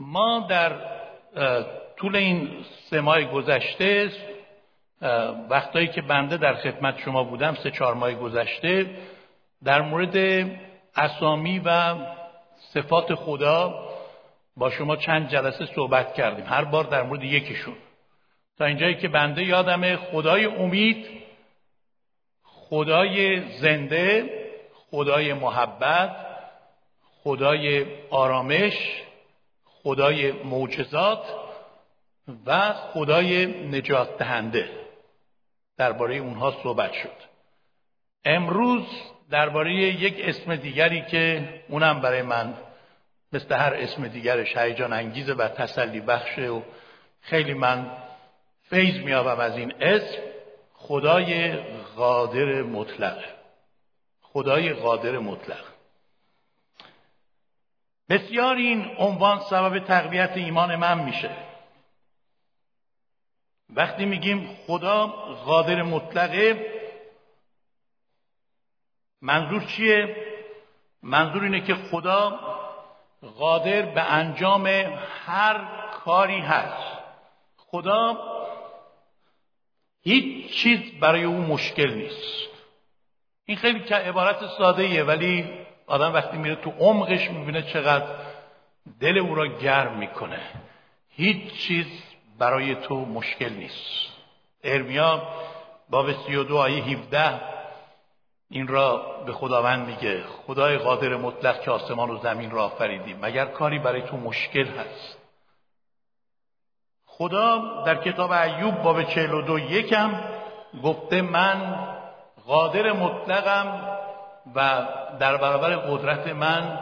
ما در طول این سه ماه گذشته وقتایی که بنده در خدمت شما بودم سه چهار ماه گذشته در مورد اسامی و صفات خدا با شما چند جلسه صحبت کردیم. هر بار در مورد یکیشون. تا اینجایی که بنده یادم خدای امید خدای زنده خدای محبت خدای آرامش خدای معجزات و خدای نجات دهنده. درباره اونها صحبت شد. امروز درباره یک اسم دیگری که اونم برای من مثل هر اسم دیگرش هیجان انگیزه و تسلی بخشه و خیلی من فیض میابم از این اسم خدای قادر مطلق. خدای قادر مطلق. بسیار این عنوان سبب تقویت ایمان من میشه. وقتی میگیم خدا قادر مطلقه منظور چیه؟ منظور اینه که خدا قادر به انجام هر کاری هست. خدا هیچ چیز برای او مشکل نیست. این خیلی که عبارت ساده ولی آدم وقتی میره تو عمقش می‌بینه چقدر دل او را گرم می‌کنه. هیچ چیز برای تو مشکل نیست. ارمیا باب 32 آیه 17 این را به خداوند میگه خدای قادر مطلق که آسمان و زمین را آفریدیم مگر کاری برای تو مشکل هست؟ خدا در کتاب ایوب باب 42 یکم گفته من قادر مطلقم و در برابر قدرت من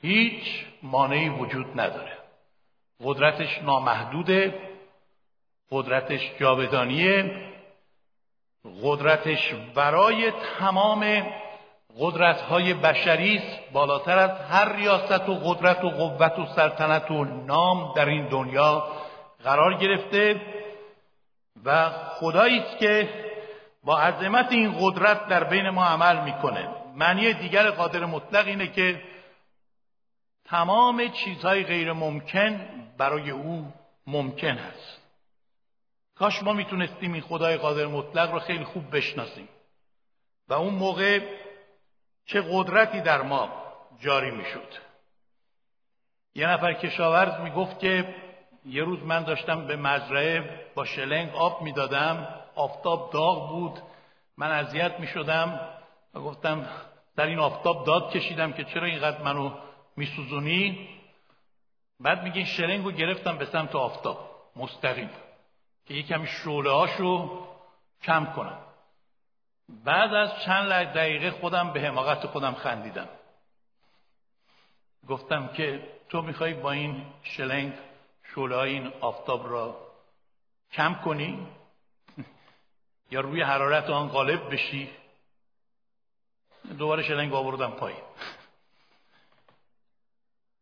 هیچ مانعی وجود نداره. قدرتش نامحدوده قدرتش جاودانیه قدرتش برای تمام قدرت های بشری بالاتر از هر ریاست و قدرت و قوت و سلطنت و نام در این دنیا قرار گرفته و خدایی است که با عظمت این قدرت در بین ما عمل می‌کنه. معنی دیگر قادر مطلق اینه که تمام چیزهای غیر ممکن برای او ممکن است. کاش ما می‌تونستیم این خدای قادر مطلق رو خیلی خوب بشناسیم و اون موقع چه قدرتی در ما جاری می‌شد. یه نفر کشاورز می‌گفت که یه روز من داشتم به مزرعه با شلنگ آب می‌دادم. آفتاب داغ بود. من اذیت می‌شدم و گفتم در این آفتاب داد کشیدم که چرا اینقدر منو میسوزونی؟ بعد میگه این شلنگ رو گرفتم به سمت آفتاب. مستقیم. که یه کمی شعله هاشو کم کنم. بعد از چند دقیقه خودم به حماقت خودم خندیدم. گفتم که تو می‌خوای با این شلنگ شعله این آفتاب را کم کنی؟ یا روی حرارت آن غالب بشی. دوباره شلنگ آوردم پایین.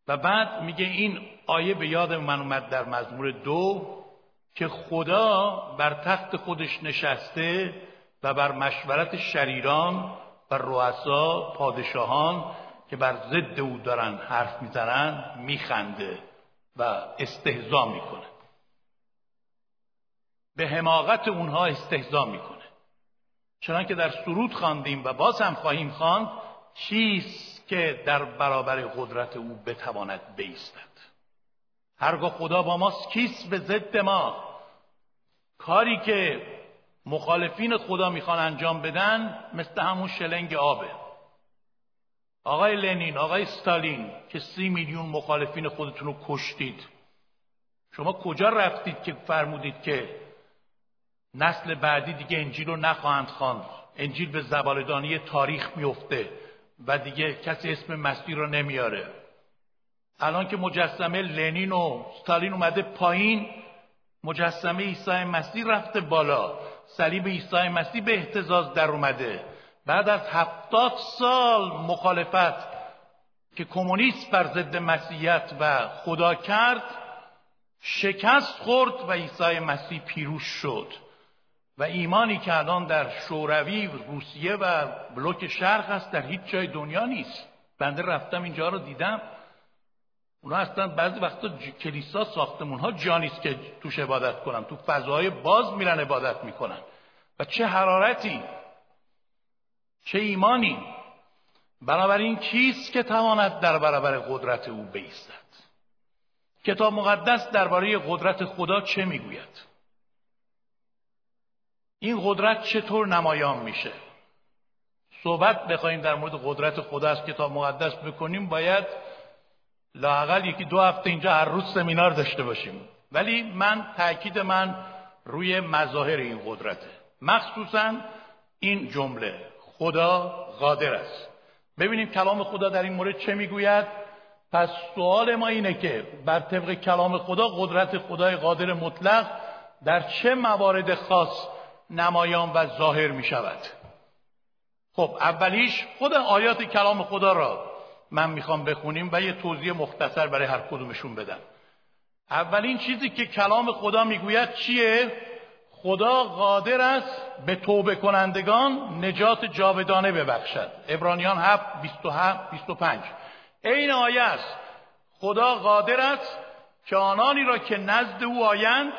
و بعد میگه این آیه به یاد من اومد در مزمور دو که خدا بر تخت خودش نشسته و بر مشورت شریران و رؤسا پادشاهان که بر ضد او دارن حرف می‌زنن میخنده و استهزا می‌کنه. به حماقت اونها استهزا می‌کنه. چنان که در سرود خواندیم و باز هم خواهیم خواند چیست که در برابر قدرت او بتواند بیستد؟ هرگاه خدا با ماست کیست به ضد ما؟ کاری که مخالفین خدا می‌خوان انجام بدن مثل همون شلنگ آبه. آقای لنین آقای استالین که سی میلیون مخالفین خودتون رو کشتید شما کجا رفتید که فرمودید که نسل بعدی دیگه انجیل رو نخواهند خواند. انجیل به زبالدانی تاریخ میفته و دیگه کسی اسم مسیح رو نمیاره. الان که مجسمه لنین و ستالین اومده پایین مجسمه عیسی مسیح رفته بالا. صلیب عیسی مسیح به احتزاز در اومده. بعد از هفتاد سال مخالفت که کمونیست بر ضد مسیحیت و خدا کرد شکست خورد و عیسی مسیح پیروز شد. و ایمانی که الان در شوروی روسیه و بلوک شرق هست در هیچ جای دنیا نیست. بنده رفتم اینجا رو دیدم. اونا اصلا بعضی وقتا کلیسا ساختمون ها جانیست که توش عبادت کنن. تو فضاهای باز میرن عبادت می‌کنن. و چه حرارتی چه ایمانی. بنابراین کیست که تواند در برابر قدرت او بیستد؟ کتاب مقدس درباره قدرت خدا چه می‌گوید؟ این قدرت چطور نمایان میشه؟ صحبت بخوایم در مورد قدرت خدا از کتاب مقدس بکنیم باید لاقل یکی دو هفته اینجا هر روز سمینار داشته باشیم. ولی من تاکید من روی مظاهر این قدرته. مخصوصا این جمله خدا قادر است. ببینیم کلام خدا در این مورد چه می‌گوید. پس سوال ما اینه که بر طبق کلام خدا قدرت خدای قادر مطلق در چه موارد خاص نمایان و ظاهر می شود. خب اولیش خود آیات کلام خدا را من می‌خوام بخونیم و یه توضیح مختصر برای هر کدومشون بدم. اولین چیزی که کلام خدا می‌گوید چیه؟ خدا قادر است به توبه کنندگان نجات جاودانه ببخشد. ابرانیان 7 27 25 این آیه است. خدا قادر است که آنانی را که نزد او آیند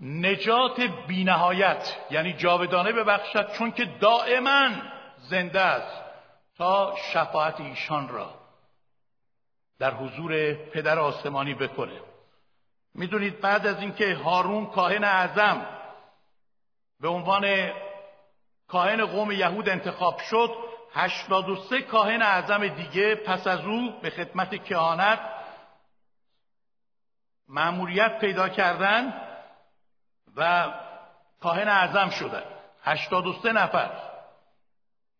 نجات بینهایت یعنی جاودانه ببخشد چون که دائما زنده است تا شفاعت ایشان را در حضور پدر آسمانی بکنه. می‌دونید بعد از اینکه هارون کاهن اعظم به عنوان کاهن قوم یهود انتخاب شد هشتاد و سه کاهن اعظم دیگه پس از او به خدمت کهانت معموریت پیدا کردن و کاهن اعظم و سه نفر.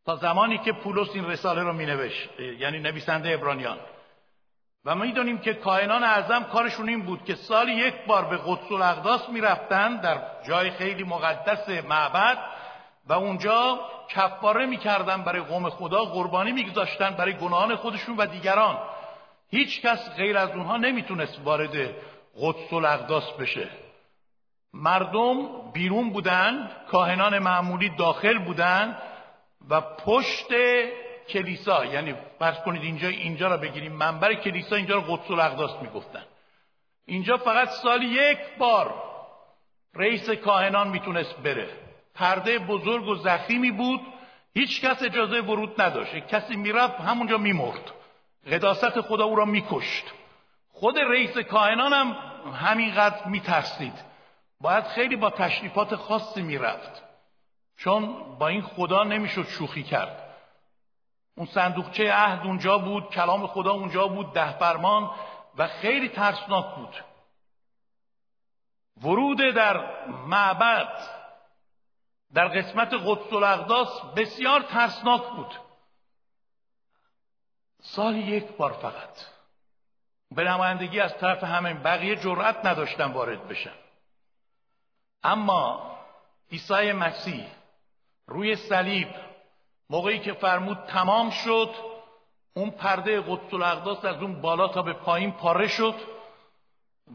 تا زمانی که پولس این رساله رو مینوشت یعنی نویسنده ابرانیان. و ما می‌دونیم که کاهنان اعظم کارشون این بود که سال یک بار به قدس الاقداس می‌رفتن در جای خیلی مقدس معبد و اونجا کفاره می‌کردن برای قوم خدا قربانی میگذاشتن برای گناهان خودشون و دیگران. هیچ کس غیر از اونها نمی‌تونست وارد قدس الاقداس بشه. مردم بیرون بودن کاهنان معمولی داخل بودن و پشت کلیسا یعنی فرض کنید اینجا اینجا را بگیریم منبر کلیسا اینجا رو قدس الاقداس می‌گفتن. اینجا فقط سال یک بار رئیس کاهنان می‌تونست بره. پرده بزرگ و زخیمی بود هیچ کس اجازه ورود نداشت. کسی می‌رفت همونجا میمرد. قداست خدا او را میکشت. خود رئیس کاهنان هم همینقدر میترسید. باید خیلی با تشریفات خاصی می‌رفت. چون با این خدا نمی‌شد شوخی کرد. اون صندوقچه عهد اونجا بود کلام خدا اونجا بود ده فرمان و خیلی ترسناک بود. ورود در معبد در قسمت قدس الاقداس بسیار ترسناک بود. سال یک بار فقط. به نمایندگی از طرف همین بقیه جرأت نداشتن وارد بشن اما عیسی مسیح روی صلیب موقعی که فرمود تمام شد اون پرده قدس الاقداس از اون بالا تا به پایین پاره شد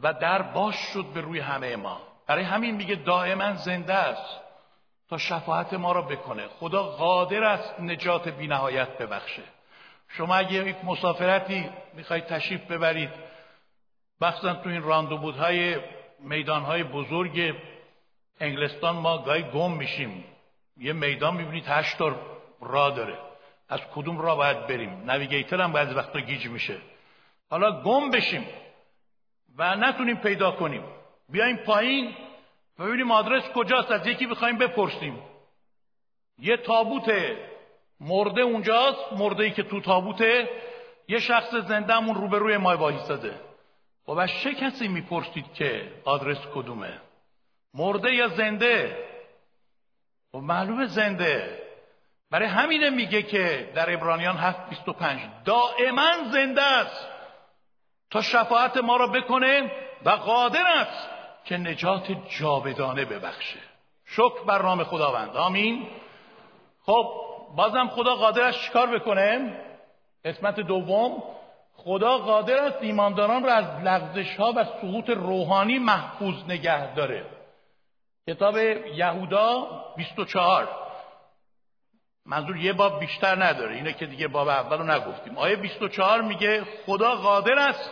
و در باش شد به روی همه ما. برای همین میگه دائما زنده است تا شفاعت ما را بکنه. خدا قادر است نجات بینهایت ببخشه. شما اگه یک مسافرتی می‌خواید تشریف ببرید مخصوصا تو این راندوبودهای میدانهای بزرگ انگلستان ما گاهی گم میشیم. یه میدان می‌بینید هشت تا راه داره. از کدوم راه باید بریم؟ نویگیتر هم بعضی وقتا گیج میشه. حالا گم بشیم و نتونیم پیدا کنیم. بیایم پایین و ببینیم آدرس کجاست از یکی بخوایم بپرسیم. یه تابوت مرده اونجاست مرده ای که تو تابوته یه شخص زنده همون روبروی ما وایستاده. خب از چه کسی می‌پرسید که آدرس کدومه؟ مرده یا زنده؟ و خب معلومه زنده. برای همینه میگه که در ابرانیان 725 دائما زنده است تا شفاعت ما را بکنه و قادر است که نجات جاودانه ببخشه. شکر بر نام خداوند. آمین. خب بازم خدا قادر است چیکار بکنه؟ قسمت دوم خدا قادر است ایمانداران را از لغزش ها و سقوط روحانی محفوظ نگه داره. کتاب یهودا 24 منظور یه باب بیشتر نداره اینه که دیگه باب اول رو نگفتیم. آیه 24 میگه خدا قادر است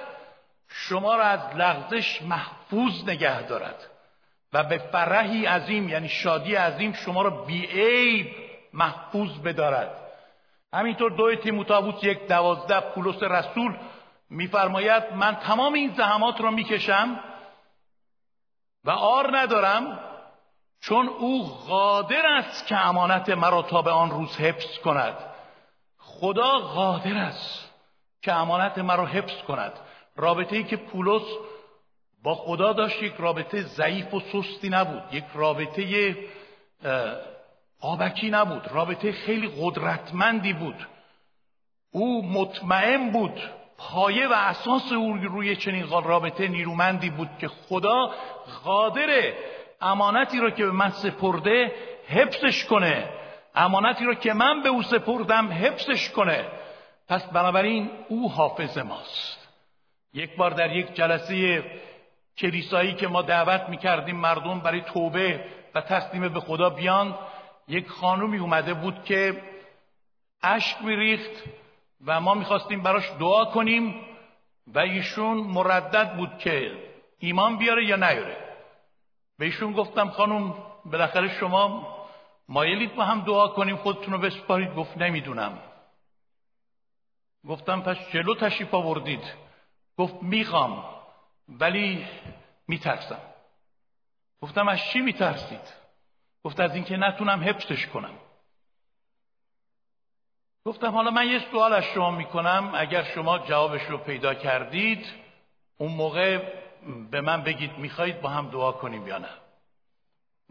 شما را از لغزش محفوظ نگه دارد و به فرحی عظیم یعنی شادی عظیم شما را بیعیب محفوظ بدارد. همینطور دوی تیموتائوس یک دوازده پولس رسول میفرماید من تمام این زحمات را می‌کشم و آر ندارم چون او قادر است که امانت مرا تا به آن روز حفظ کند. خدا قادر است که امانت مرا حفظ کند. رابطه ای که پولس با خدا داشت یک رابطه ضعیف و سستی نبود. یک رابطه آبکی نبود. رابطه خیلی قدرتمندی بود. او مطمئن بود. پایه و اساس او روی چنین رابطه نیرومندی بود که خدا قادر امانتی را که به من سپرده حفظش کنه. امانتی را که من به او سپردم حفظش کنه. پس بنابراین او حافظ ماست. یک بار در یک جلسه کلیسایی که ما دعوت می‌کردیم مردم برای توبه و تسلیم به خدا بیان یک خانومی اومده بود که اشک میریخت و ما می‌خواستیم براش دعا کنیم و ایشون مردد بود که ایمان بیاره یا نیاره. به ایشون گفتم خانم بالاخره شما مایلید با هم دعا کنیم خودتون رو بسپارید. گفت نمی‌دونم. گفتم پس جلو تشریف آوردید. گفت می‌خوام ولی میترسم. گفتم از چی میترسید؟ گفت از اینکه نتونم حفظش کنم. گفتم حالا من یه سوال از شما می‌کنم. اگر شما جوابش رو پیدا کردید اون موقع به من بگید می‌خواهید با هم دعا کنیم یا نه.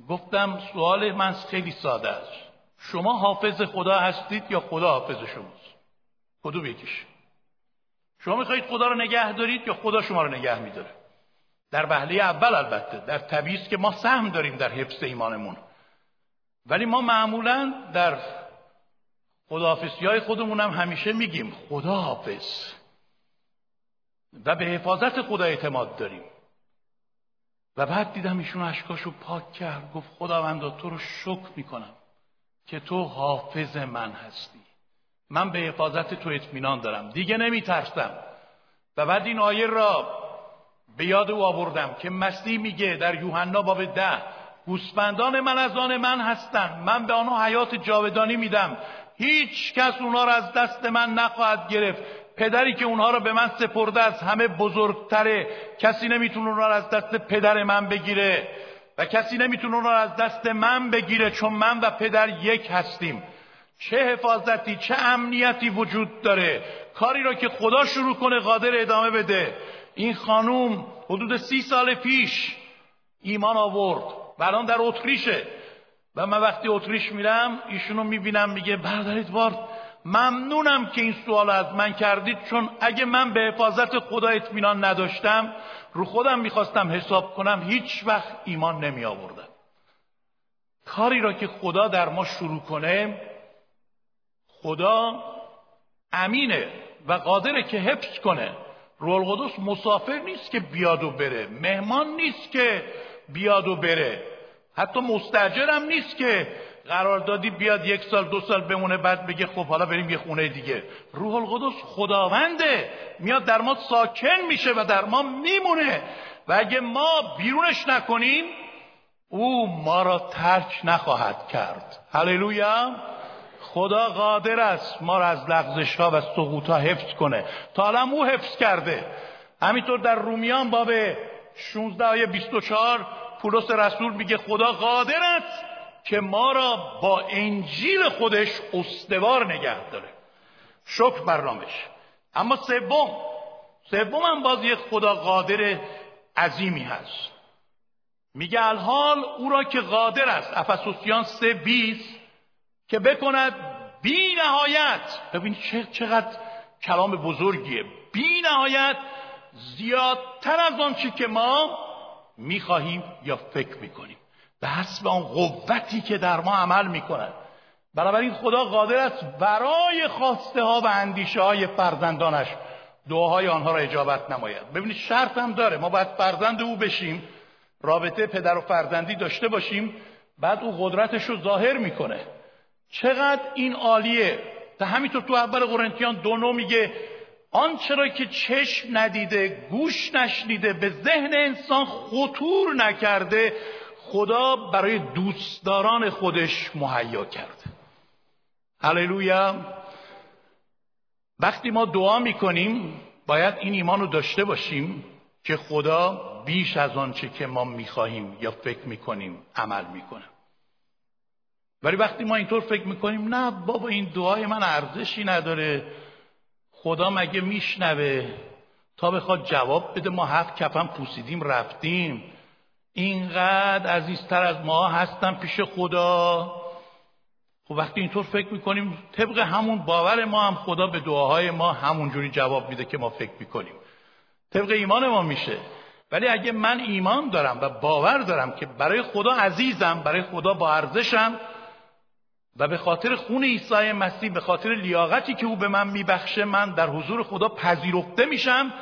گفتم سوال من خیلی ساده است. شما حافظ خدا هستید یا خدا حافظ شماست؟ کدوم یکیش؟ شما می‌خواهید خدا رو نگه دارید یا خدا شما رو نگه میداره؟ در وهله اول البته در طبیعی که ما سهم داریم در حفظ ایمانمون. ولی ما معمولا در خداحافظی های خودمون هم همیشه میگیم خدا حافظ و به حفاظت خدا اعتماد داریم. و بعد دیدم ایشون اشکاشو پاک کرد گفت خداوندا تو رو شکر می‌کنم که تو حافظ من هستی. من به حفاظت تو اطمینان دارم. دیگه نمیترسم. و بعد این آیه را به یاد او آوردم که مسیح میگه در یوحنا باب ده گوسفندان من از آن من هستند. من به آنها حیات جاودانی میدم. هیچ کس اونها را از دست من نخواهد گرفت. پدری که اونها را به من سپرده از همه بزرگتره. کسی نمی‌تونه اونها را از دست پدر من بگیره و کسی نمی‌تونه اونها را از دست من بگیره چون من و پدر یک هستیم. چه حفاظتی چه امنیتی وجود داره. کاری را که خدا شروع کنه قادر ادامه بده. این خانوم حدود سی سال پیش ایمان آورد. و الان در اتریشه. و من وقتی اتریش میرم ایشونو می‌بینم میگه برادر ادوارد ممنونم که این سوال از من کردید چون اگه من به حفاظت خدا اطمینان نداشتم رو خودم می‌خواستم حساب کنم هیچ وقت ایمان نمی آوردم کاری را که خدا در ما شروع کنه خدا امینه و قادره که حفظ کنه. روح القدس مسافر نیست که بیاد و بره مهمان نیست که بیاد و بره. حتی مستجرم نیست که قراردادی بیاد یک سال دو سال بمونه بعد بگه خب حالا بریم یه خونه دیگه. روح القدس خداونده. میاد در ما ساکن میشه و در ما میمونه. و اگه ما بیرونش نکنیم او ما را ترک نخواهد کرد. هللویا! خدا قادر است ما را از لغزش ها و سقوط ها حفظ کنه. تا حالا او حفظ کرده. همینطور در رومیان باب 16 آیه 24 پولس رسول میگه خدا قادر است که ما را با انجیل خودش استوار نگه داره. شکر برنامش اما سوم سوم هم باز یک خدا قادر عظیمی هست. میگه الحال او را که قادر است افسوسیان سه بیست که بکند بی نهایت. ببین چقدر کلام بزرگیه. بی نهایت زیادتر از آنچه که ما می‌خواهیم یا فکر می‌کنیم. به حسب آن قوتی که در ما عمل می‌کند. بنابراین خدا قادر است برای خواسته ها و اندیشه های فرزندانش دعاهای آنها را اجابت نماید. ببینید شرط هم داره. ما باید فرزند او بشیم. رابطه پدر و فرزندی داشته باشیم. بعد او قدرتش رو ظاهر می‌کنه. چقدر این عالیه. تا همینطور تو اول قرنتیان دونو میگه آنچه را که چشم ندیده گوش نشنیده به ذهن انسان خطور نکرده خدا برای دوستداران خودش مهیا کرده هللویا. وقتی ما دعا می‌کنیم باید این ایمان رو داشته باشیم که خدا بیش از آنچه که ما می‌خواهیم یا فکر می‌کنیم عمل می‌کنه. ولی وقتی ما اینطور فکر می‌کنیم نه بابا این دعای من ارزشی نداره. خدا مگه میشنوه؟ تا بخواد جواب بده ما هفت کفن پوسیدیم رفتیم. اینقدر عزیزتر از ما هستم پیش خدا. خب وقتی اینطور فکر می‌کنیم طبق همون باور ما هم خدا به دعاهای ما همونجوری جواب میده که ما فکر می‌کنیم. طبق ایمان ما میشه. ولی اگه من ایمان دارم و باور دارم که برای خدا عزیزم برای خدا با ارزشم و به خاطر خون عیسی مسیح به خاطر لیاقتی که او به من میبخشه من در حضور خدا پذیرفته میشم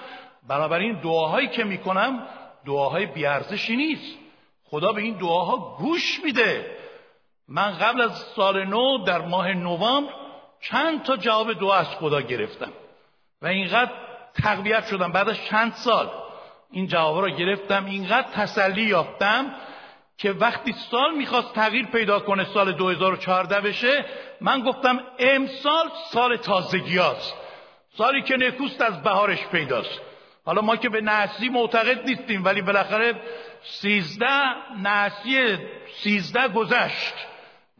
بنابراین دعاهایی که می‌کنم دعاهای بیارزشی نیست. خدا به این دعاها گوش میده. من قبل از سال نو در ماه نوامبر چند تا جواب دعا از خدا گرفتم. و اینقدر تقویت شدم بعد از چند سال. این جواب را گرفتم اینقدر تسلی یافتم که وقتی سال می‌خواست تغییر پیدا کنه سال 2014 بشه من گفتم امسال سال تازگی سالی که نکوست از بهارش پیداست. حالا ما که به نحسی معتقد نیستیم ولی بالاخره سیزده نحسی سیزده گذشت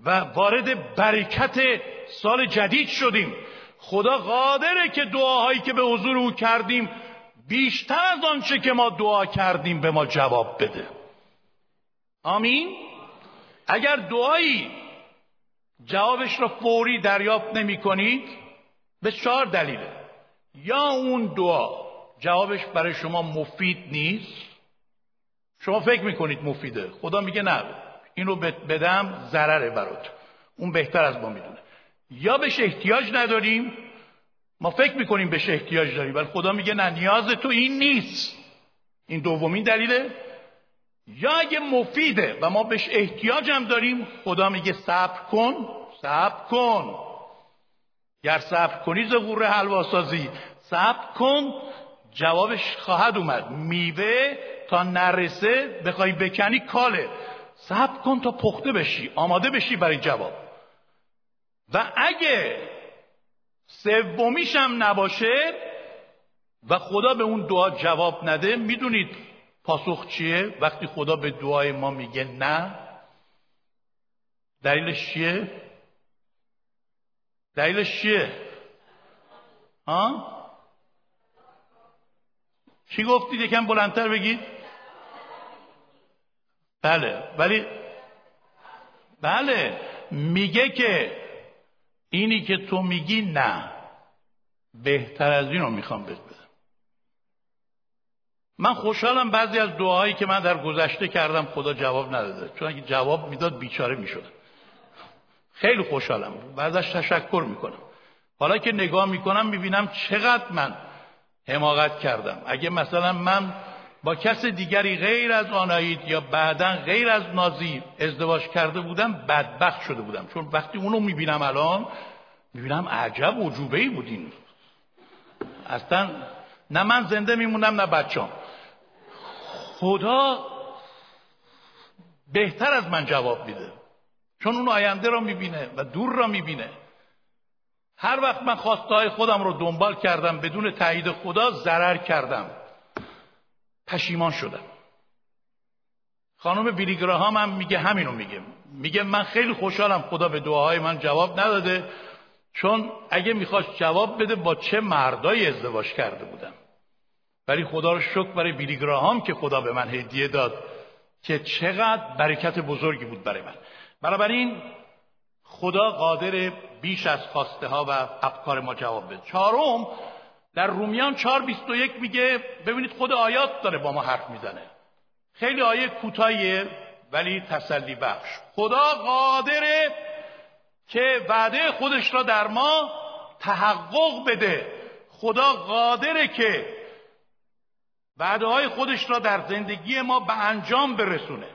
و وارد برکت سال جدید شدیم. خدا قادره که دعاهایی که به حضور او کردیم بیشتر از آنچه که ما دعا کردیم به ما جواب بده. آمین. اگر دعایی جوابش را فوری دریافت نمی کنید به چهار دلیله. یا اون دعا جوابش برای شما مفید نیست. شما فکر می‌کنید مفیده. خدا میگه نه. این رو بدم ضرره برات اون بهتر از ما می‌دونه. یا بهش احتیاج نداریم. ما فکر می‌کنیم بهش احتیاج داریم. ولی خدا میگه نه نیاز تو این نیست. این دومین دلیله. یا اگه مفیده و ما بهش احتیاج هم داریم خدا میگه صبر کن. صبر کن. گر صبر کنی زغور حلوا سازی صبر کن. جوابش خواهد اومد. میوه تا نرسه بخوای بکنی کاله. صبر کن تا پخته بشی آماده بشی برای جواب. و اگه سومیش هم نباشه و خدا به اون دعا جواب نده می‌دونید پاسخ چیه؟ وقتی خدا به دعای ما میگه نه دلیلش چیه؟ دلیلش چیه؟ ها؟ چی گفتید؟ یکم بلندتر بگید. بله ولی بله میگه که اینی که تو میگی نه. بهتر از اینو می‌خوام بهت بدم. من خوشحالم بعضی از دعاهایی که من در گذشته کردم خدا جواب نداده. چون اگه جواب می‌داد بیچاره می‌شدم. خیلی خوشحالم. و ازش تشکر می‌کنم. حالا که نگاه می‌کنم می‌بینم چقدر من حماقت کردم. اگه مثلا من با کس دیگری غیر از آنایید یا بعدا غیر از نازی ازدواج کرده بودم بدبخت شده بودم. چون وقتی اونو می‌بینم الان می‌بینم عجب عجوبه ای بودین اصلا نه من زنده میمونم نه بچم خدا بهتر از من جواب میده. چون اون آینده را می‌بینه و دور را می‌بینه. هر وقت من خواستهای خودم رو دنبال کردم بدون تایید خدا ضرر کردم. پشیمان شدم. خانم بیلیگراهام هم میگه همینو میگه. میگه من خیلی خوشحالم خدا به دعاهای من جواب نداده چون اگه می‌خواست جواب بده با چه مردایی ازدواج کرده بودم. ولی خدا رو شکر برای بیلیگراهام که خدا به من هدیه داد که چقدر برکت بزرگی بود برای من. بنابراین خدا قادر بیش از خواسته ها و افکار ما جواب بده. چهارم در رومیان 4:21 میگه ببینید خود آیات داره با ما حرف می‌زنه. خیلی آیه کوتاهیه ولی تسلی بخش. خدا قادره که وعده خودش را در ما تحقق بده. خدا قادره که وعده های خودش را در زندگی ما به انجام برسونه.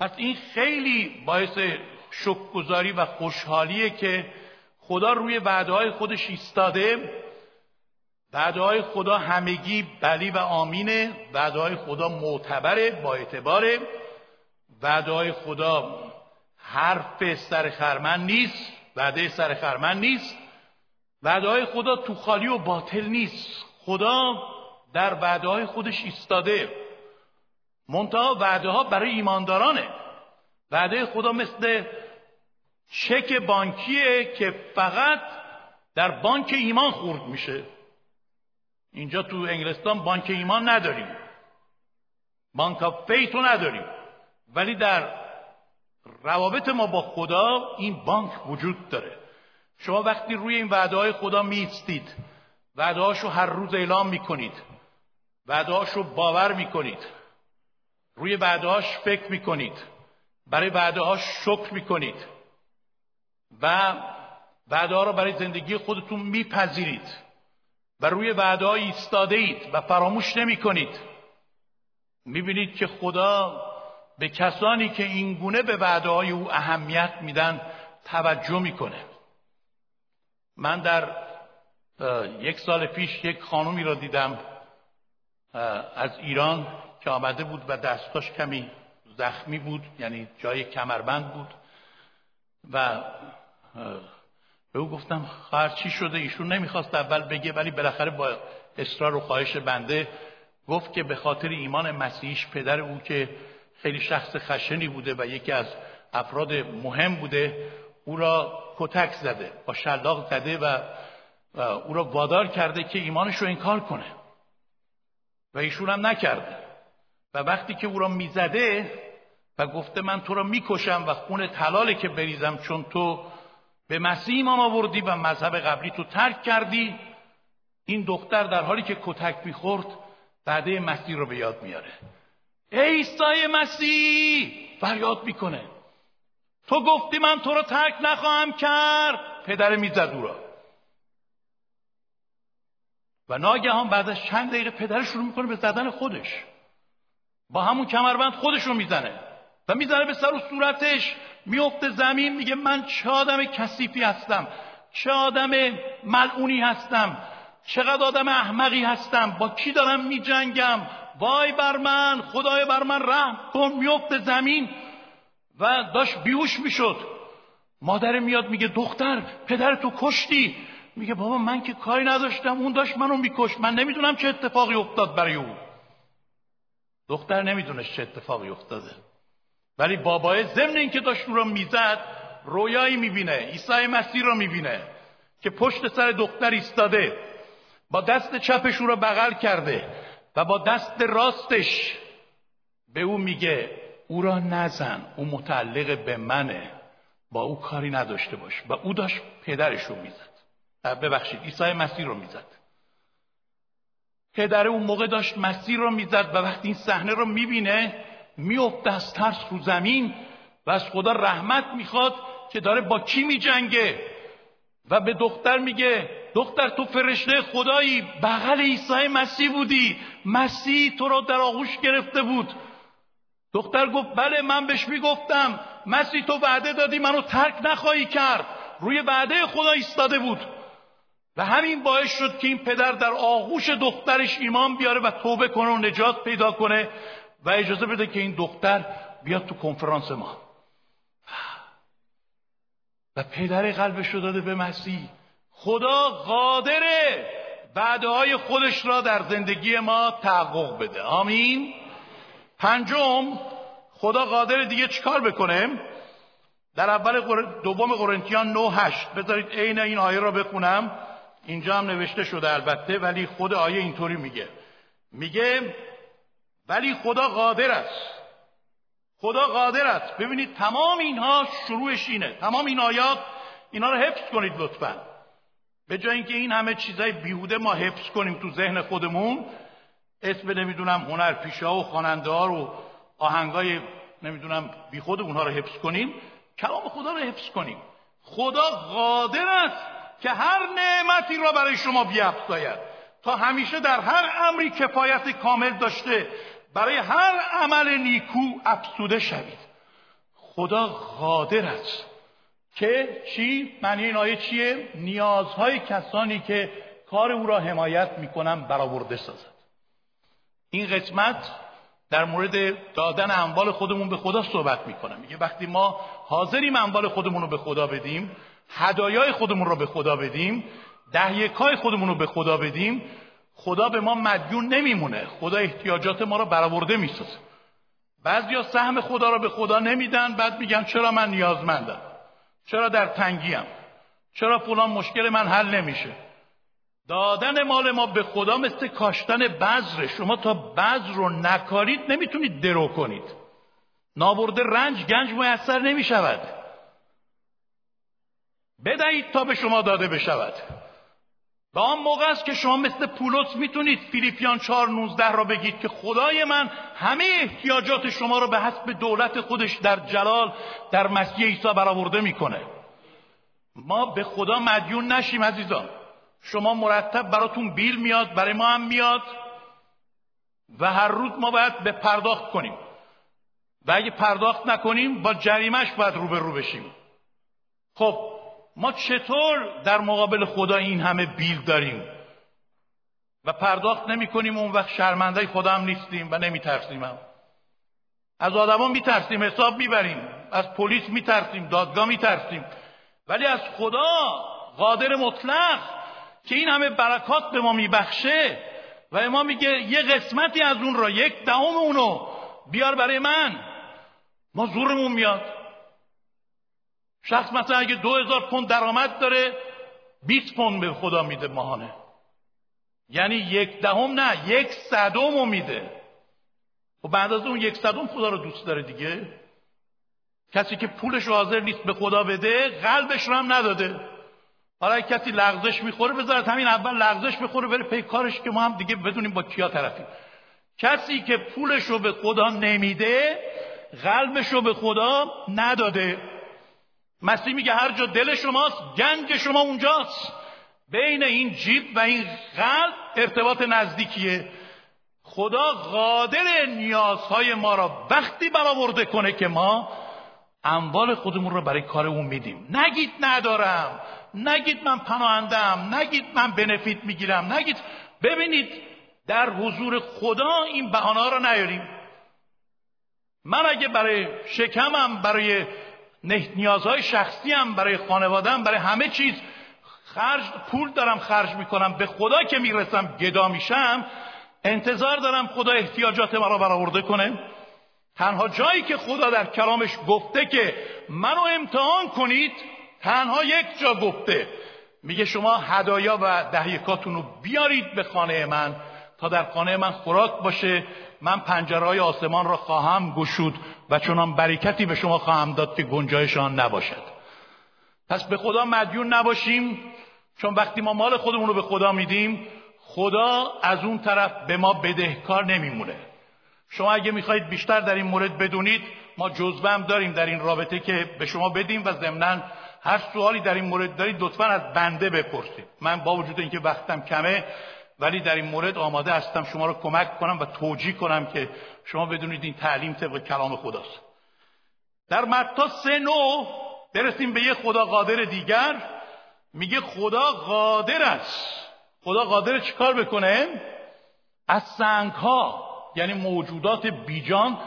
پس این خیلی باعث شکرگزاری و خوشحالیه که خدا روی وعده های خودش ایستاده. وعده های خدا همگی بلی و آمینه. وعده های خدا معتبره با اعتباره. وعده های خدا حرف سر خرمن نیست وعده سر خرمن نیست. وعده های خدا تو خالی و باطل نیست. خدا در وعده های خودش ایستاده. منتها وعده ها برای ایماندارانه. وعده خدا مثل چک بانکیه که فقط در بانک ایمان خورد میشه. اینجا تو انگلستان بانک ایمان نداریم. بانک فیتو نداریم. ولی در روابط ما با خدا این بانک وجود داره. شما وقتی روی این وعده های خدا میستید وعده هاشو هر روز اعلام می‌کنید وعده هاشو باور می‌کنید روی وعده فکر می‌کنید برای وعده شکر می‌کنید. و وعده رو برای زندگی خودتون میپذیرید و روی وعده ایستاده اید و فراموش نمی کنید می‌بینید که خدا به کسانی که این گونه به وعده های او اهمیت میدن توجه می‌کنه. من در یک سال پیش یک خانومی را دیدم از ایران که آمده بود و دستاش کمی زخمی بود یعنی جای کمربند بود و به او گفتم خواهر چی شده؟ ایشون نمی‌خواست اول بگه ولی بالاخره با اصرار و خواهش بنده گفت که به خاطر ایمان مسیحیش پدر او که خیلی شخص خشنی بوده و یکی از افراد مهم بوده او را کتک زده با شلاق زده و, و او را وادار کرده که ایمانش رو انکار کنه. و ایشون هم نکرده. و وقتی که او را می‌زده و گفته من تو را می‌کشم و خون تلاله که بریزم چون تو به مسیح ایمان آوردی و مذهب قبلی تو ترک کردی. این دختر در حالی که کتک می‌خورد بعده مسیح رو به یاد میاره. عیسی مسیح فریاد می‌کنه. تو گفتی من تو رو ترک نخواهم کرد. پدر می‌زد او را. و ناگهان بعد از چند دقیقه پدر شروع می‌کنه به زدن خودش. با همون کمربند خودش رو می‌زنه. و می‌زنه به سر و صورتش. میفته زمین میگه من چه آدم کثیفی هستم. چه آدم ملعونی هستم. چقدر آدم احمقی هستم. با کی دارم میجنگم؟ وای بر من خدای بر من رحم کن. میفته زمین و داشت بیوش می‌شد. مادر میاد میگه دختر پدر تو کشتی. میگه بابا من که کاری نداشتم. اون داشت منو میکش من نمی‌دونم چه اتفاقی افتاد برای او. دختر نمی‌دونست چه اتفاقی افتاده. ولی بابای ضمن اینکه داشت او را می‌زد رویایی می‌بینه عیسی مسیح را می‌بینه که پشت سر دختر ایستاده با دست چپش او را بغل کرده و با دست راستش به او میگه او را نزن او متعلق به منه با او کاری نداشته باش. و او داشت پدرش رو می‌زد. ببخشید عیسی مسیح رو می‌زد. پدر اون موقع داشت مسیح رو می‌زد و وقتی این صحنه رو می‌بینه میفته از ترس رو زمین و از خدا رحمت می‌خواد که داره با کی میجنگه. و به دختر میگه دختر تو فرشته خدایی بغل عیسی مسیح بودی. مسیح تو را در آغوش گرفته بود. دختر گفت بله من بهش می‌گفتم مسیح تو وعده دادی منو ترک نخواهی کرد. روی وعده خدا ایستاده بود. و همین باعث شد که این پدر در آغوش دخترش ایمان بیاره و توبه کنه و نجات پیدا کنه. و اجازه بده که این دختر بیاد تو کنفرانس ما. و پدر قلبش رو داده به مسیح. خدا قادره بعده های خودش را در زندگی ما تحقق بده. آمین. پنجم خدا قادر دیگه چیکار بکنه؟ در اول دوم قرنتیان 9 8 بذارید عین این آیه را بخونم. اینجا هم نوشته شده البته ولی خود آیه اینطوری میگه. میگه ولی خدا قادر است. خدا قادر است. ببینید تمام اینها شروعش اینه. تمام این آیات اینا رو حفظ کنید لطفا. به جای اینکه این همه چیزای بیهوده ما حفظ کنیم تو ذهن خودمون اسم نمی‌دونم هنرپیشه ها و خواننده ها رو آهنگای نمی‌دونم بیخود اونها رو حفظ کنیم. کلام خدا رو حفظ کنیم. خدا قادر است که هر نعمتی را برای شما بیافزاید تا همیشه در هر امری کفایت کامل داشته برای هر عمل نیکو افسوده شوید خدا قادر است که چی؟ معنی این آیه چیه؟ نیازهای کسانی که کار او را حمایت می‌کنم برآورده سازد این قسمت در مورد دادن اموال خودمون به خدا صحبت می‌کنم میگه وقتی ما حاضریم اموال خودمون رو به خدا بدیم هدایای خودمون رو به خدا بدیم دهیکای خودمون رو به خدا بدیم خدا به ما مدیون نمیمونه. خدا احتیاجات ما رو برآورده می‌سازه. بعضیا سهم خدا رو به خدا نمیدن بعد میگن چرا من نیازمندم؟ چرا در تنگیم؟ چرا فلان مشکل من حل نمیشه؟ دادن مال ما به خدا مثل کاشتن بذر شما تا بذر رو نکارید نمی‌تونید درو کنید. نابرده رنج گنج میسر نمی‌شود. بدهید تا به شما داده بشود. و آن موقع است که شما مثل پولس می‌تونید فیلیپیان 4.19 را بگید که خدای من همه احتیاجات شما را به حسب دولت خودش در جلال در مسیح عیسی برآورده می‌کنه. ما به خدا مدیون نشیم عزیزان. شما مرتب براتون بیل میاد برای ما هم میاد و هر روز ما باید به پرداخت کنیم. و اگه پرداخت نکنیم با جریمش باید رو بشیم. خب ما چطور در مقابل خدا این همه بیل داریم؟ و پرداخت نمی کنیم اون وقت شرمنده خدا هم نیستیم و نمی ترسیم هم. از آدما می ترسیم حساب می‌بریم. از پلیس می ترسیم دادگاه می ترسیم ولی از خدا قادر مطلق که این همه برکات به ما میبخشه و ما میگه یه قسمتی از اون را یک دهم اونو بیار برای من. ما زورمون میاد. شخص مثلا اگه دو هزار پوند درآمد داره 20 پوند به خدا میده ماهانه. یعنی یک دهم نه یک صدم میده. و بعد از اون یک صدم خدا رو دوست داره دیگه. کسی که پولش حاضر نیست به خدا بده قلبش رو هم نداده. حالا کسی لغزش می‌خوره بذارد همین اول لغزش می‌خوره بره پی کارش که ما هم دیگه بدونیم با کیا طرفیم. کسی که پولش رو به خدا نمیده قلبش رو به خدا نداده. مسیح میگه هر جا دل شماست گنج شما اونجاست. بین این جیب و این قلب ارتباط نزدیکیه. خدا قادر نیازهای ما را وقتی برآورده کنه که ما اموال خودمون رو برای کار اون میدیم. نگید ندارم. نگید من پناهندم نگید من بنفیت می‌گیرم. نگید. ببینید در حضور خدا این بهانه را نیاریم. من اگه برای شکمم برای نیازهای شخصی هم برای خانوادم برای همه چیز. خرج پول دارم خرج می‌کنم به خدا که می‌رسم گدا میشم. انتظار دارم خدا احتیاجات مرا برآورده کنه. تنها جایی که خدا در کلامش گفته که منو امتحان کنید تنها یک جا گفته. میگه شما هدایا و دهیکاتون رو بیارید به خانه من تا در خانه من خوراک باشه. من پنجرهای آسمان را خواهم گشود. و چنان برکتی به شما خواهم داد که گنجایشان نباشد. پس به خدا مدیون نباشیم چون وقتی ما مال خودمون رو به خدا میدیم خدا از اون طرف به ما بدهکار نمیمونه. شما اگه می‌خواهید بیشتر در این مورد بدونید ما جزوه هم داریم در این رابطه که به شما بدیم و ضمنا هر سوالی در این مورد دارید لطفا از بنده بپرسید. من با وجود اینکه وقتم کمه ولی در این مورد آماده هستم شما رو کمک کنم و توجیه کنم که شما بدونید این تعلیم طبق کلام خداست. در متا سه نو برسیم به یه خدا قادر دیگر. میگه خدا قادر است. خدا قادر چیکار بکنه؟ از سنگ ها یعنی موجودات بیجان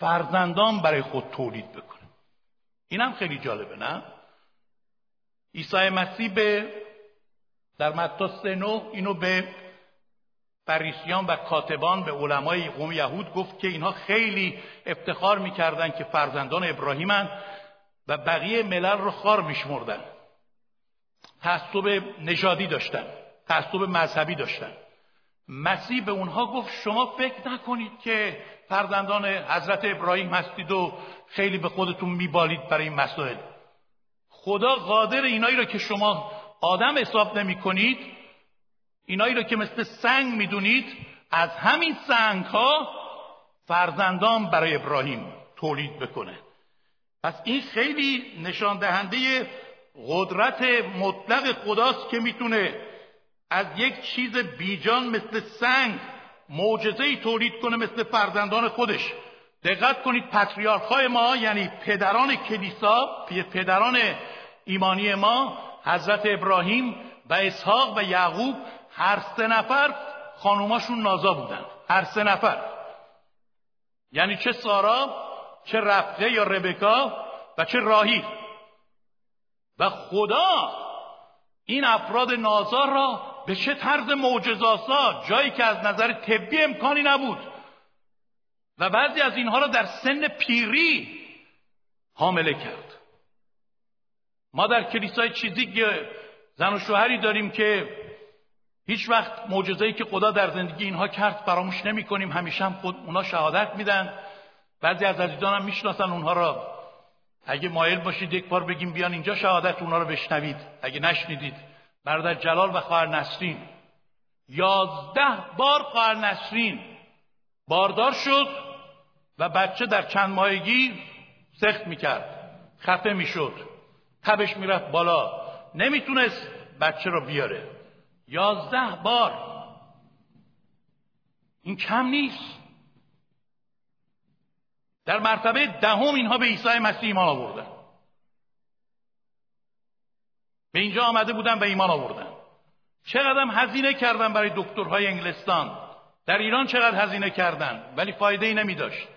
فرزندان برای خود تولید بکنه. اینم خیلی جالبه نه؟ عیسی مسیح به در متا سه نو اینو به فریسیان و کاتبان به علمای قوم یهود گفت که اینها خیلی افتخار می‌کردند که فرزندان ابراهیمن و بقیه ملل رو خار میشمردن تعصب نژادی داشتن تعصب مذهبی داشتن مسیح به اونها گفت شما فکر نکنید که فرزندان حضرت ابراهیم هستید و خیلی به خودتون میبالید برای این مسائل. خدا قادر اینایی رو که شما آدم حساب نمی کنید اینایی رو که مثل سنگ می‌دونید از همین سنگ ها فرزندان برای ابراهیم تولید بکنه. پس این خیلی نشان دهنده قدرت مطلق خداست که می‌تونه از یک چیز بیجان مثل سنگ معجزه ای تولید کنه مثل فرزندان خودش. دقت کنید پتریارخای ما یعنی پدران کلیسا پدران ایمانی ما حضرت ابراهیم و اسحاق و یعقوب هر سه نفر خانوماشون نازا بودن. هر سه نفر. یعنی چه سارا چه رفقه یا ربکا و چه راهی. و خدا این افراد نازار را به چه طرز معجزاسا جایی که از نظر طبی امکانی نبود. و بعضی از اینها را در سن پیری حامله کرد. ما در کلیسای چیزی زن و شوهری داریم که هیچ وقت معجزه‌ای که خدا در زندگی اینها کرد فراموش نمی کنیم همیشه هم خود اونا شهادت میدن. بعضی از عزیزان هم می‌شناسن اونها را. اگه مایل باشید یک بار بگیم بیان اینجا شهادت اونها رو بشنوید. اگه نشنیدید. برادر جلال و خواهر نسرین. یازده بار خواهر نسرین باردار شد و بچه در چند ماهگی سخت می‌کرد. خفه می‌شد. تبش می‌رفت بالا. نمی‌تونست بچه رو بیاره. یازده بار. این کم نیست. در مرتبه دهم اینها به عیسی مسیح ایمان آوردن. به اینجا آمده بودن به ایمان آوردن. چقدر هزینه کردن برای دکترهای انگلستان. در ایران چقدر هزینه کردن؟ ولی فایده ای نمی داشت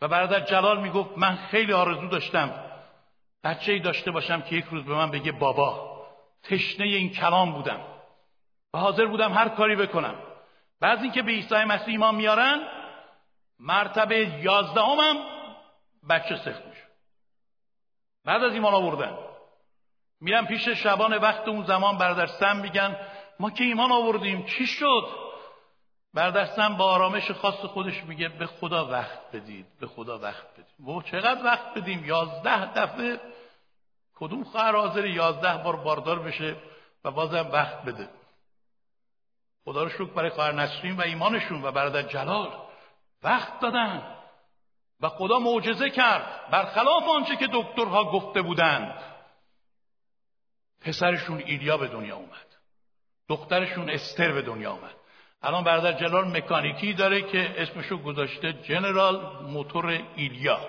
و برادر جلال می‌گفت من خیلی آرزو داشتم بچه ای داشته باشم که یک روز به من بگه بابا. تشنه این کلام بودم. و حاضر بودم هر کاری بکنم. بعد اینکه به عیسی مسیح ایمان میارن مرتبه یازدهمم بچه سخت میشه. بعد از ایمان آوردن. میرم پیش شبان وقت اون زمان برادر سم میگن ما که ایمان آوردیم چی شد؟ برادر سم با آرامش خاص خودش میگه به خدا وقت بدید به خدا وقت بدید. و چقدر وقت بدیم؟ یازده دفعه. کدوم خواهر حاضر یازده بار باردار بشه و بازم وقت بده. خدا رو شکر برای خواهر نسرین و ایمانشون و برادر جلال وقت دادن و خدا معجزه کرد برخلاف آنچه که دکترها گفته بودند. پسرشون ایلیا به دنیا اومد. دخترشون استر به دنیا اومد. الان برادر جلال مکانیکی داره که اسمشو گذاشته جنرال موتور ایلیا.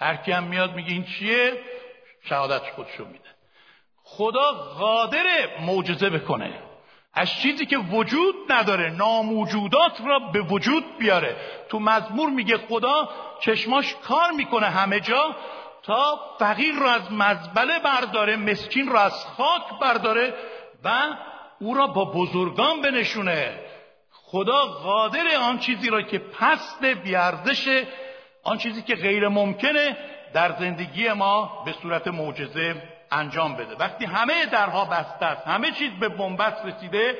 هر هم میاد میگه این چیه؟ شهادت خودشو میده. خدا قادر معجزه بکنه. از چیزی که وجود نداره ناموجودات را به وجود بیاره. تو مزمور میگه خدا چشماش کار می‌کنه همه جا تا فقیر را از مزبله برداره مسکین را از خاک برداره و او را با بزرگان بنشونه. خدا قادر آن چیزی را که پست بیارزش آن چیزی که غیر ممکنه در زندگی ما به صورت معجزه انجام بده. وقتی همه درها بسته است همه چیز به بنبست رسیده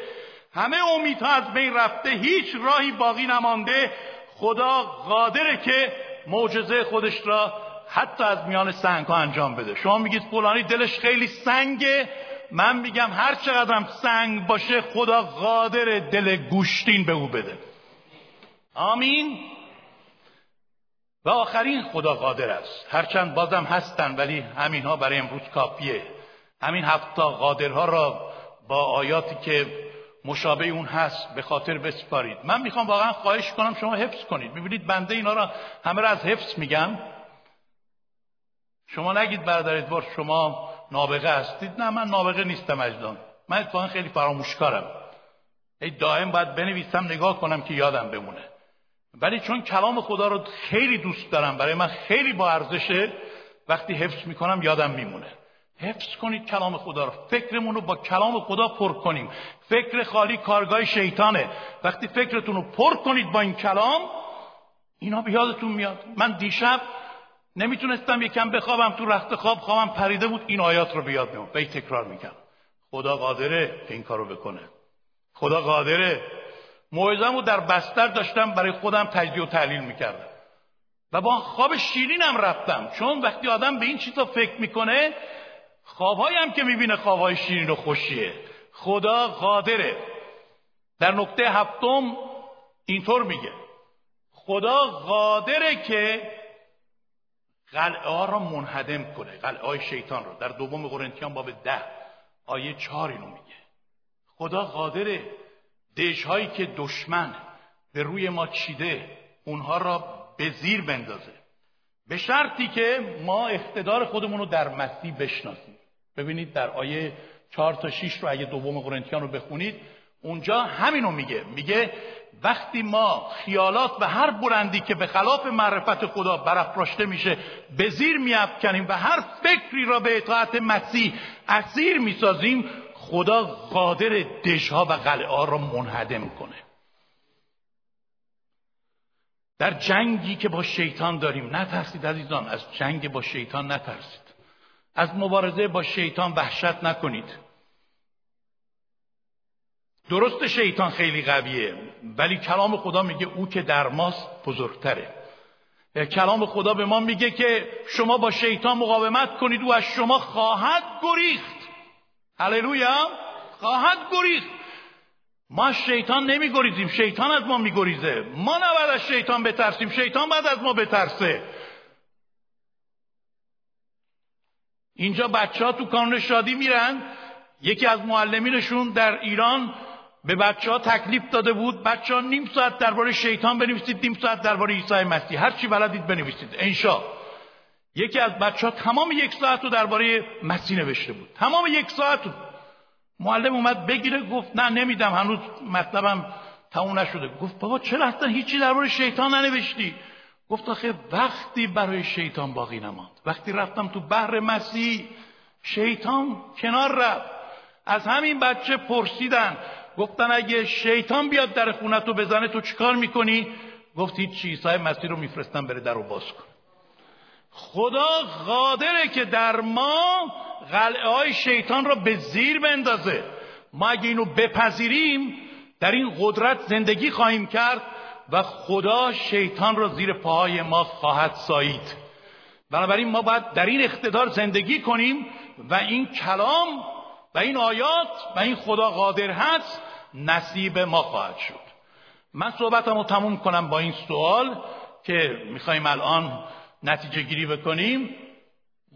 همه امیدها از بین رفته هیچ راهی باقی نمانده. خدا قادره که معجزه خودش را حتی از میان سنگ ها انجام بده. شما میگید فلانی دلش خیلی سنگه. من میگم هر چقدرم سنگ باشه خدا قادر دل گوشتین به او بده. آمین. و آخرین خدا قادر است. هرچند بازم هستن ولی همین ها برای امروز کافیه. همین هفتا قادرها را با آیاتی که مشابه اون هست به خاطر بسپارید. من می‌خوام واقعا خواهش کنم شما حفظ کنید. می‌بینید بنده اینا را همه را از حفظ میگم. شما نگید برادر ادوار شما نابغه هستید. نه من نابغه نیستم اجدان. من اتفاقا خیلی فراموشکارم. ای دائم باید بنویسم نگاه کنم که یادم بمونه. ولی چون کلام خدا رو خیلی دوست دارم برای من خیلی با ارزشه وقتی حفظ می‌کنم یادم میمونه. حفظ کنید کلام خدا رو. فکرمون رو با کلام خدا پر کنیم. فکر خالی کارگاه شیطانه. وقتی فکرتون رو پر کنید با این کلام اینا به یادتون میاد. من دیشب نمی‌تونستم یکم بخوابم تو رخت خواب خوابم پریده بود. این آیات رو بیاد میاد به تکرار می‌کنم. خدا قادره که این کارو بکنه. خدا قادره. موعظم رو در بستر داشتم برای خودم تجزیه و تحلیل می‌کردم. و با خواب شیرینم رفتم. چون وقتی آدم به این چیزا فکر می‌کنه خوابهایی هم که می‌بینه خوابهای شیرین و خوشیه. خدا قادره. در نکته هفتم اینطور میگه. خدا قادره که قلعه ها را منهدم کنه. قلعه های شیطان رو در دوم قرنتیان باب ده آیه چهار اینو میگه. خدا قادره. دش هایی که دشمن به روی ما چیده اونها را به زیر بندازه. به شرطی که ما اقتدار خودمون رو در مسیح بشناسیم. ببینید در آیه چهار تا شیش رو اگه دوم قرنتیان رو بخونید اونجا همینو میگه. میگه وقتی ما خیالات و هر بلندی که به خلاف معرفت خدا برافراشته میشه به زیر میافکنیم و هر فکری را به اطاعت مسیح اسیر می‌سازیم خدا قادر دژها و قلعه را منهدم کنه. در جنگی که با شیطان داریم نترسید عزیزان از جنگ با شیطان نترسید. از مبارزه با شیطان وحشت نکنید. درست شیطان خیلی قویه ولی کلام خدا میگه او که در ماست بزرگتره. کلام خدا به ما میگه که شما با شیطان مقاومت کنید او از شما خواهد گریخت. هللویا خواهد گریخت ما شیطان نمیگریزیم. شیطان از ما میگریزه. ما نباید از شیطان بترسیم. شیطان باید از ما بترسه. اینجا بچه ها تو کانون شادی میرن. یکی از معلمینشون در ایران به بچه ها تکلیف داده بود. بچه ها نیم ساعت درباره شیطان بنویسید نیم ساعت درباره عیسی مسیح. هر چی بلدید بنویسید. انشا یکی از بچه ها تمام یک ساعت رو درباره مسیح نوشته بود. تمام یک ساعت رو. معلم اومد بگیره گفت نه نمیدم. هنوز مطلبم تموم نشده. گفت بابا چرا اصلا هیچی درباره شیطان ننوشتی؟ گفت آخه وقتی برای شیطان باقی نماند وقتی رفتم تو بحر مسیح شیطان کنار رفت. از همین بچه پرسیدن. گفتن اگه شیطان بیاد در خونت رو بزنه تو چیکار می‌کنی؟ گفت هیچ چیزهای مسیح رو میفرستم بره در رو باز کن. خدا قادره که در ما قلعه های شیطان را به زیر بندازه. ما اگه اینو بپذیریم در این قدرت زندگی خواهیم کرد و خدا شیطان را زیر پاهای ما خواهد سایید. بنابراین ما باید در این اقتدار زندگی کنیم و این کلام و این آیات و این خدا قادر هست نصیب ما خواهد شد. من صحبتم رو تموم کنم با این سوال که می‌خوایم الان نتیجه گیری بکنیم.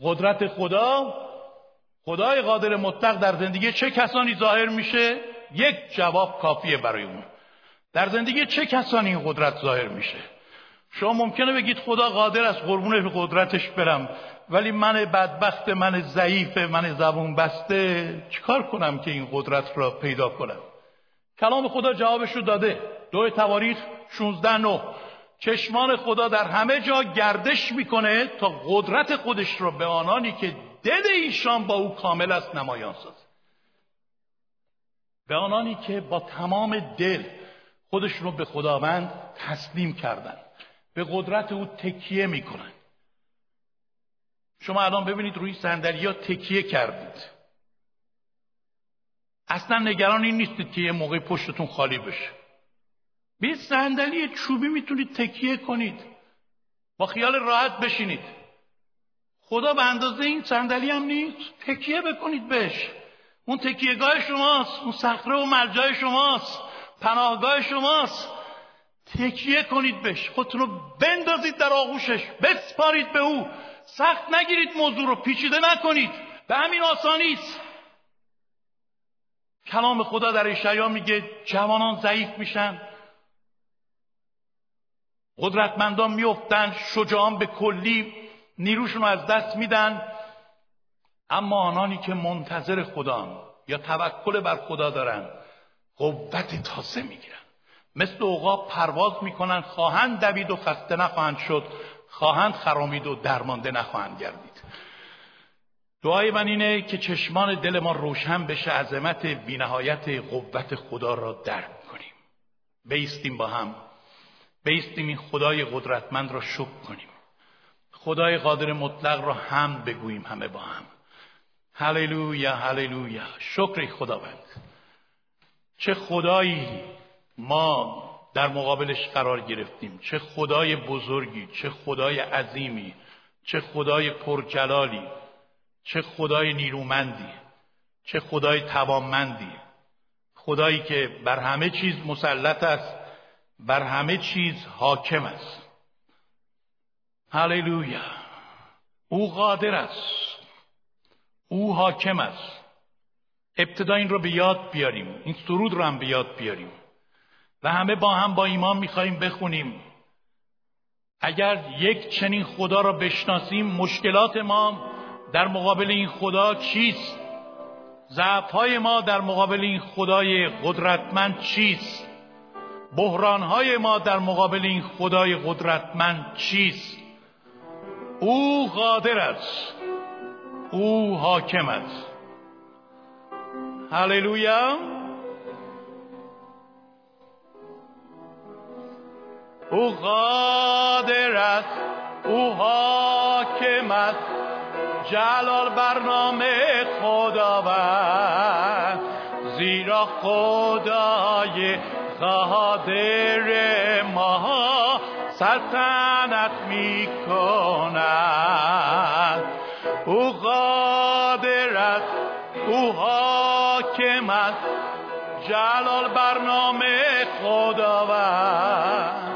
قدرت خدا خدای قادر مطلق در زندگی چه کسانی ظاهر میشه؟ یک جواب کافیه برای اون. در زندگی چه کسانی این قدرت ظاهر میشه؟ شما ممکنه بگید خدا قادر است قربون قدرتش برم ولی من بدبخت من ضعیف من زبون بسته چیکار کنم که این قدرت را پیدا کنم؟ کلام خدا جوابش رو داده. دو تواریخ 16 نو چشمان خدا در همه جا گردش می‌کنه تا قدرت خودش را به آنانی که دل ایشان با او کامل است نمایان سازه به آنانی که با تمام دل خودشون رو به خداوند تسلیم کردن به قدرت او تکیه می‌کنن. شما الان ببینید روی صندلی ها تکیه کردید. اصلا نگران این نیستید که یه موقع پشتتون خالی بشه. به صندلی چوبی می‌تونید تکیه کنید با خیال راحت بشینید خدا به اندازه این صندلی هم نیست تکیه بکنید بهش اون تکیهگاه شماست اون صخره و مرجای شماست پناهگاه شماست تکیه کنید بهش خودتون رو بندازید در آغوشش بسپارید به او سخت نگیرید موضوع رو پیچیده نکنید به همین آسانی است کلام خدا در اشعیا میگه جوانان ضعیف میشن قدرتمندان میفتن شجاعان به کلی نیروشون رو از دست میدن. اما آنانی که منتظر خدا یا توکل بر خدا دارن قوت تازه می‌گیرن. مثل اوقا پرواز می‌کنن خواهند دوید و خسته نخواهند شد خواهند خرامید و درمانده نخواهند گردید. دعای من اینه که چشمان دل ما روشن بشه عظمت بینهایت قوت خدا را درک کنیم. بیستیم با هم. بیستیم این خدای قدرتمند را شکر کنیم. خدای قادر مطلق را هم بگوییم همه با هم. هللویا هللویا. شکر خداوند. چه خدایی ما در مقابلش قرار گرفتیم. چه خدای بزرگی چه خدای عظیمی چه خدای پرجلالی چه خدای نیرومندی چه خدای توانمندی. خدایی که بر همه چیز مسلط است. بر همه چیز حاکم است. هللویا. او قادر است. او حاکم است. ابتدا این رو به یاد بیاریم. این سرود رو هم به یاد بیاریم. و همه با هم با ایمان میخواییم بخونیم. اگر یک چنین خدا را بشناسیم مشکلات ما در مقابل این خدا چیست؟ ضعف ما در مقابل این خدای قدرتمند چیست؟ بحران های ما در مقابل این خدای قدرتمند چیست؟ او قادر است. او حاکم است. هللویا! او قادر است. او حاکم است. جلال برنامه خداوند. زیرا خدای قادر ما سلطنت می کند او قادر است او حاکم است. جلال برنامه خداوند.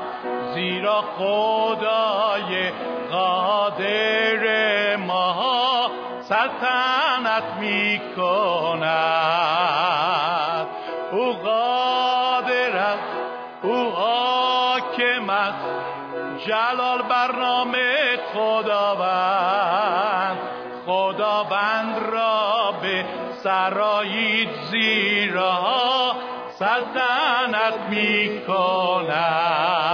زیرا خدای قادر ما سلطنت می کند mi corazón.